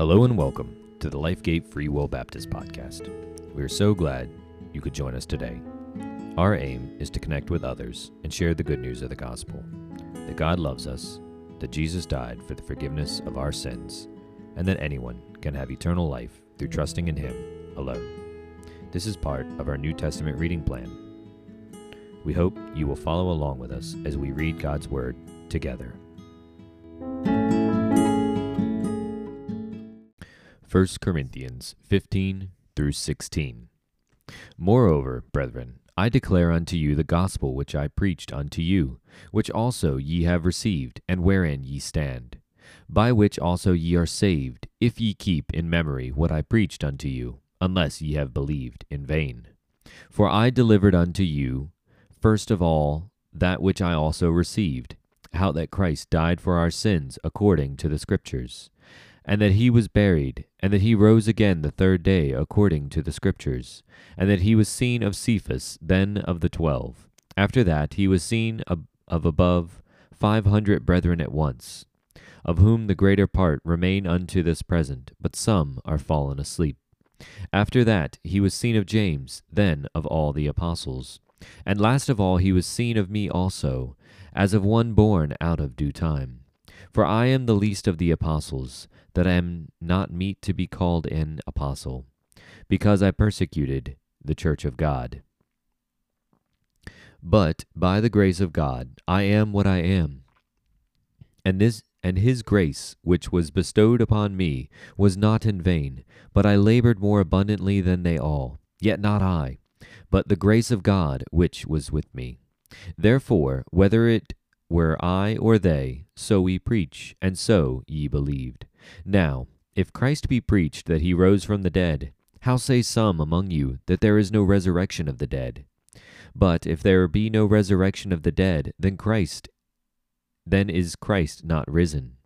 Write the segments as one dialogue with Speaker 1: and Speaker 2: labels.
Speaker 1: Hello and welcome to the Lifegate Free Will Baptist Podcast. We are so glad you could join us today. Our aim is to connect with others and share the good news of the gospel that God loves us, that Jesus died for the forgiveness of our sins, and that anyone can have eternal life through trusting in Him alone. This is part of our New Testament reading plan. We hope you will follow along with us as we read God's Word together. 1 Corinthians 15 through 16. Moreover, brethren, I declare unto you the gospel which I preached unto you, which also ye have received, and wherein ye stand, by which also ye are saved, if ye keep in memory what I preached unto you, unless ye have believed in vain. For I delivered unto you, first of all, that which I also received, how that Christ died for our sins according to the Scriptures and that he was buried, and that he rose again the third day according to the Scriptures, and that he was seen of Cephas, then of the twelve. After that he was seen of, above five hundred brethren at once, of whom the greater part remain unto this present, but some are fallen asleep. After that he was seen of James, then of all the apostles. And last of all he was seen of me also, as of one born out of due time. For I am the least of the apostles, that I am not meet to be called an apostle, because I persecuted the church of God. But by the grace of God I am what I am. And this and his grace which was bestowed upon me was not in vain, but I labored more abundantly than they all, yet not I, but the grace of God which was with me. Therefore, whether it were I or they, so we preach, and so ye believed. Now, if Christ be preached that he rose from the dead, how say some among you that there is no resurrection of the dead? But if there be no resurrection of the dead, then Christ then is Christ not risen.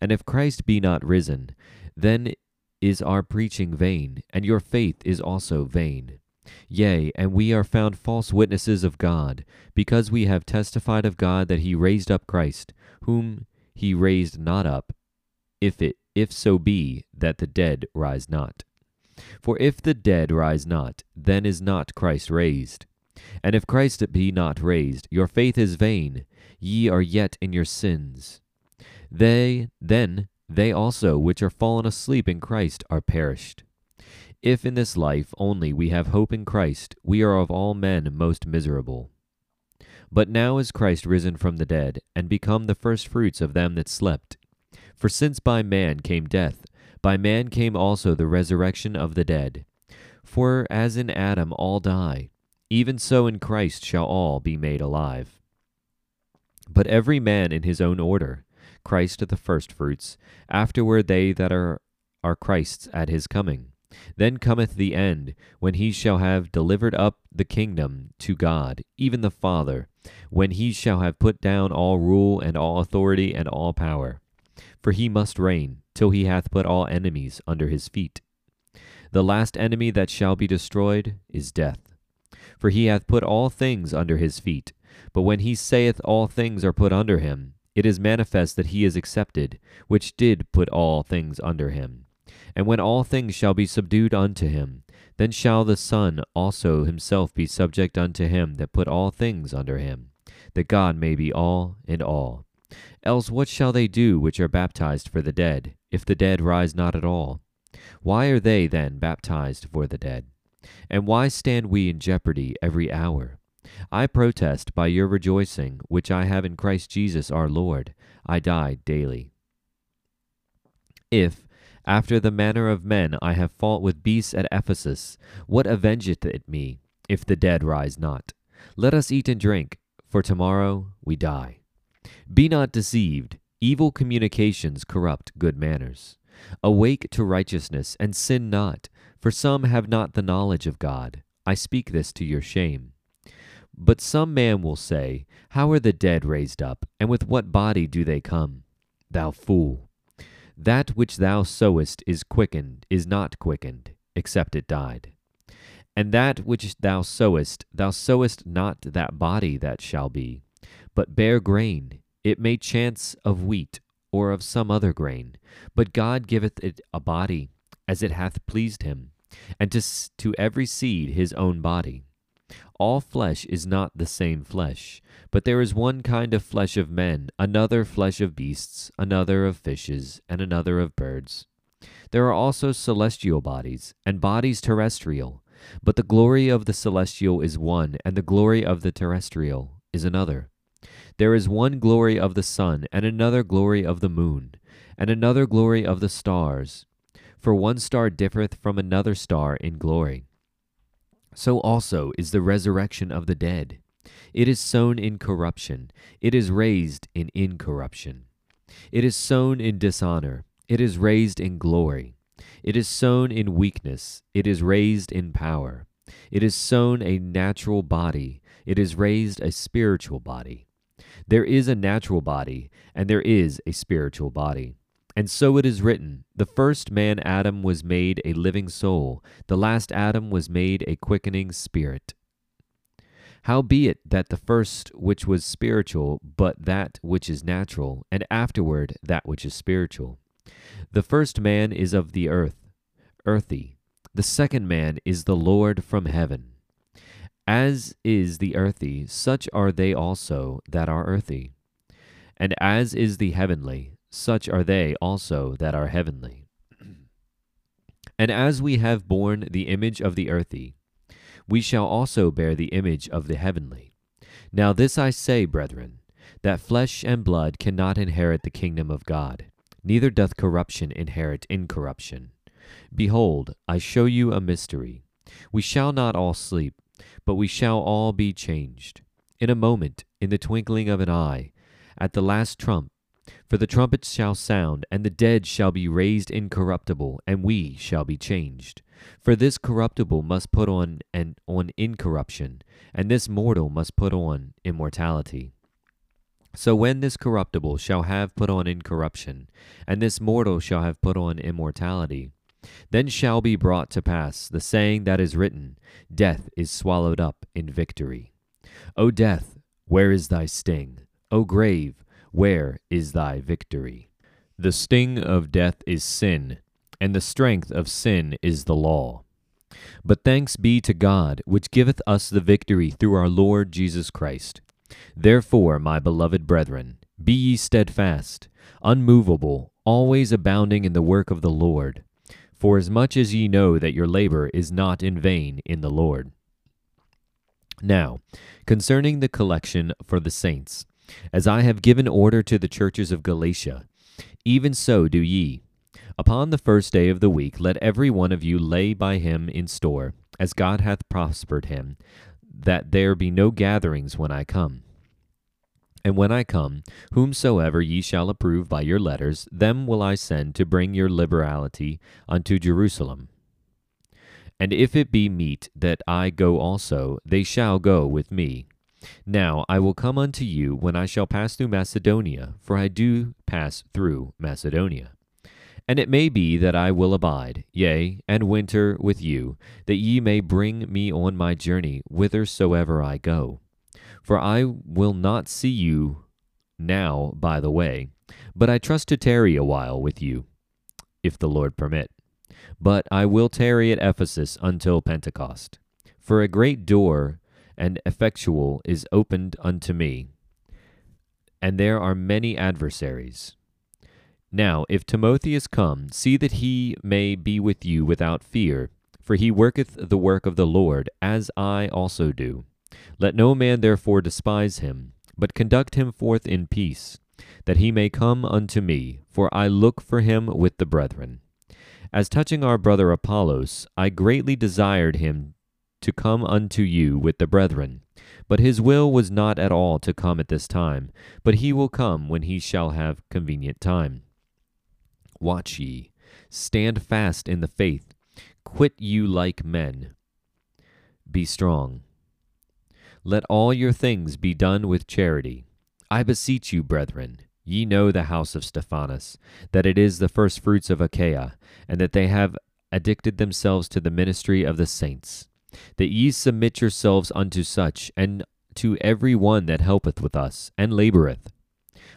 Speaker 1: And if Christ be not risen, then is our preaching vain, and your faith is also vain. Yea, and we are found false witnesses of God, because we have testified of God that he raised up Christ, whom he raised not up, if it if so be that the dead rise not. For if the dead rise not, then is not Christ raised. And if Christ be not raised, your faith is vain, ye are yet in your sins. They then they also which are fallen asleep in Christ are perished. If in this life only we have hope in Christ, we are of all men most miserable. But now is Christ risen from the dead, and become the firstfruits of them that slept. For since by man came death, by man came also the resurrection of the dead. For as in Adam all die, even so in Christ shall all be made alive. But every man in his own order, Christ the firstfruits, afterward they that are, are Christ's at his coming. Then cometh the end, when he shall have delivered up the kingdom to God, even the Father, when he shall have put down all rule and all authority and all power for he must reign till he hath put all enemies under his feet. The last enemy that shall be destroyed is death. For he hath put all things under his feet. But when he saith all things are put under him, it is manifest that he is accepted, which did put all things under him. And when all things shall be subdued unto him, then shall the Son also himself be subject unto him that put all things under him, that God may be all in all. Else what shall they do which are baptized for the dead, if the dead rise not at all? Why are they then baptized for the dead? And why stand we in jeopardy every hour? I protest by your rejoicing, which I have in Christ Jesus our Lord, I die daily. If, after the manner of men, I have fought with beasts at Ephesus, what avengeth it me, if the dead rise not? Let us eat and drink, for tomorrow we die. Be not deceived. Evil communications corrupt good manners. Awake to righteousness, and sin not, for some have not the knowledge of God. I speak this to your shame. But some man will say, How are the dead raised up, and with what body do they come? Thou fool! That which thou sowest is quickened, is not quickened, except it died. And that which thou sowest, thou sowest not that body that shall be, but bare grain, it may chance of wheat or of some other grain, but God giveth it a body as it hath pleased him, and to, to every seed his own body. All flesh is not the same flesh, but there is one kind of flesh of men, another flesh of beasts, another of fishes, and another of birds. There are also celestial bodies, and bodies terrestrial, but the glory of the celestial is one, and the glory of the terrestrial is another. There is one glory of the sun, and another glory of the moon, and another glory of the stars. For one star differeth from another star in glory. So also is the resurrection of the dead. It is sown in corruption, it is raised in incorruption. It is sown in dishonor, it is raised in glory. It is sown in weakness, it is raised in power. It is sown a natural body, it is raised a spiritual body. There is a natural body, and there is a spiritual body. And so it is written The first man Adam was made a living soul, the last Adam was made a quickening spirit. Howbeit that the first which was spiritual, but that which is natural, and afterward that which is spiritual. The first man is of the earth, earthy. The second man is the Lord from heaven. As is the earthy, such are they also that are earthy. And as is the heavenly, such are they also that are heavenly. And as we have borne the image of the earthy, we shall also bear the image of the heavenly. Now this I say, brethren, that flesh and blood cannot inherit the kingdom of God, neither doth corruption inherit incorruption. Behold, I show you a mystery. We shall not all sleep, but we shall all be changed. In a moment, in the twinkling of an eye, at the last trump, for the trumpet shall sound, and the dead shall be raised incorruptible, and we shall be changed. For this corruptible must put on and on incorruption, and this mortal must put on immortality. So when this corruptible shall have put on incorruption, and this mortal shall have put on immortality, then shall be brought to pass the saying that is written, Death is swallowed up in victory. O death, where is thy sting? O grave, where is thy victory? The sting of death is sin, and the strength of sin is the law. But thanks be to God, which giveth us the victory through our Lord Jesus Christ. Therefore, my beloved brethren, be ye steadfast, unmovable, always abounding in the work of the Lord, for as much as ye know that your labor is not in vain in the Lord. Now, concerning the collection for the saints, as I have given order to the churches of Galatia, even so do ye. Upon the first day of the week let every one of you lay by him in store, as God hath prospered him, that there be no gatherings when I come. And when I come, whomsoever ye shall approve by your letters, them will I send to bring your liberality unto Jerusalem. And if it be meet that I go also, they shall go with me. Now I will come unto you when I shall pass through Macedonia, for I do pass through Macedonia. And it may be that I will abide, yea, and winter with you, that ye may bring me on my journey whithersoever I go. For I will not see you now by the way, but I trust to tarry a while with you, if the Lord permit. But I will tarry at Ephesus until Pentecost. For a great door and effectual is opened unto me, and there are many adversaries. Now, if Timotheus come, see that he may be with you without fear, for he worketh the work of the Lord, as I also do. Let no man therefore despise him, but conduct him forth in peace, that he may come unto me, for I look for him with the brethren. As touching our brother Apollos, I greatly desired him to come unto you with the brethren. But his will was not at all to come at this time, but he will come when he shall have convenient time. Watch ye, stand fast in the faith, quit you like men. Be strong. Let all your things be done with charity. I beseech you, brethren, ye know the house of Stephanas, that it is the firstfruits of Achaia, and that they have addicted themselves to the ministry of the saints that ye submit yourselves unto such, and to every one that helpeth with us, and laboureth.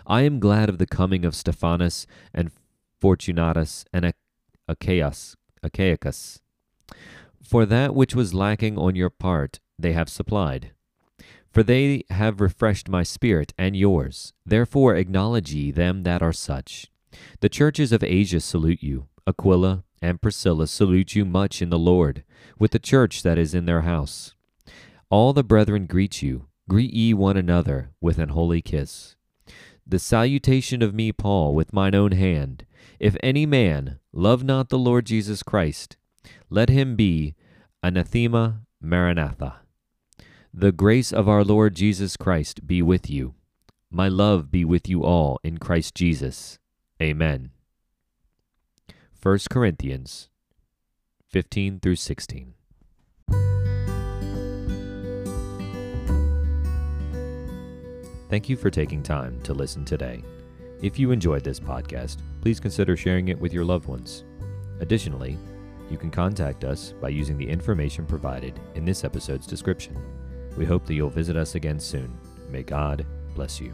Speaker 1: I am glad of the coming of Stephanas and Fortunatus and Achaeus, Achaicus. For that which was lacking on your part they have supplied. For they have refreshed my spirit and yours. Therefore acknowledge ye them that are such. The churches of Asia salute you. Aquila and Priscilla salute you much in the Lord, with the church that is in their house. All the brethren greet you. Greet ye one another with an holy kiss. The salutation of me, Paul, with mine own hand. If any man love not the Lord Jesus Christ, let him be anathema maranatha. The grace of our Lord Jesus Christ be with you. My love be with you all in Christ Jesus. Amen. 1 Corinthians 15 through 16. Thank you for taking time to listen today. If you enjoyed this podcast, please consider sharing it with your loved ones. Additionally, you can contact us by using the information provided in this episode's description. We hope that you'll visit us again soon. May God bless you.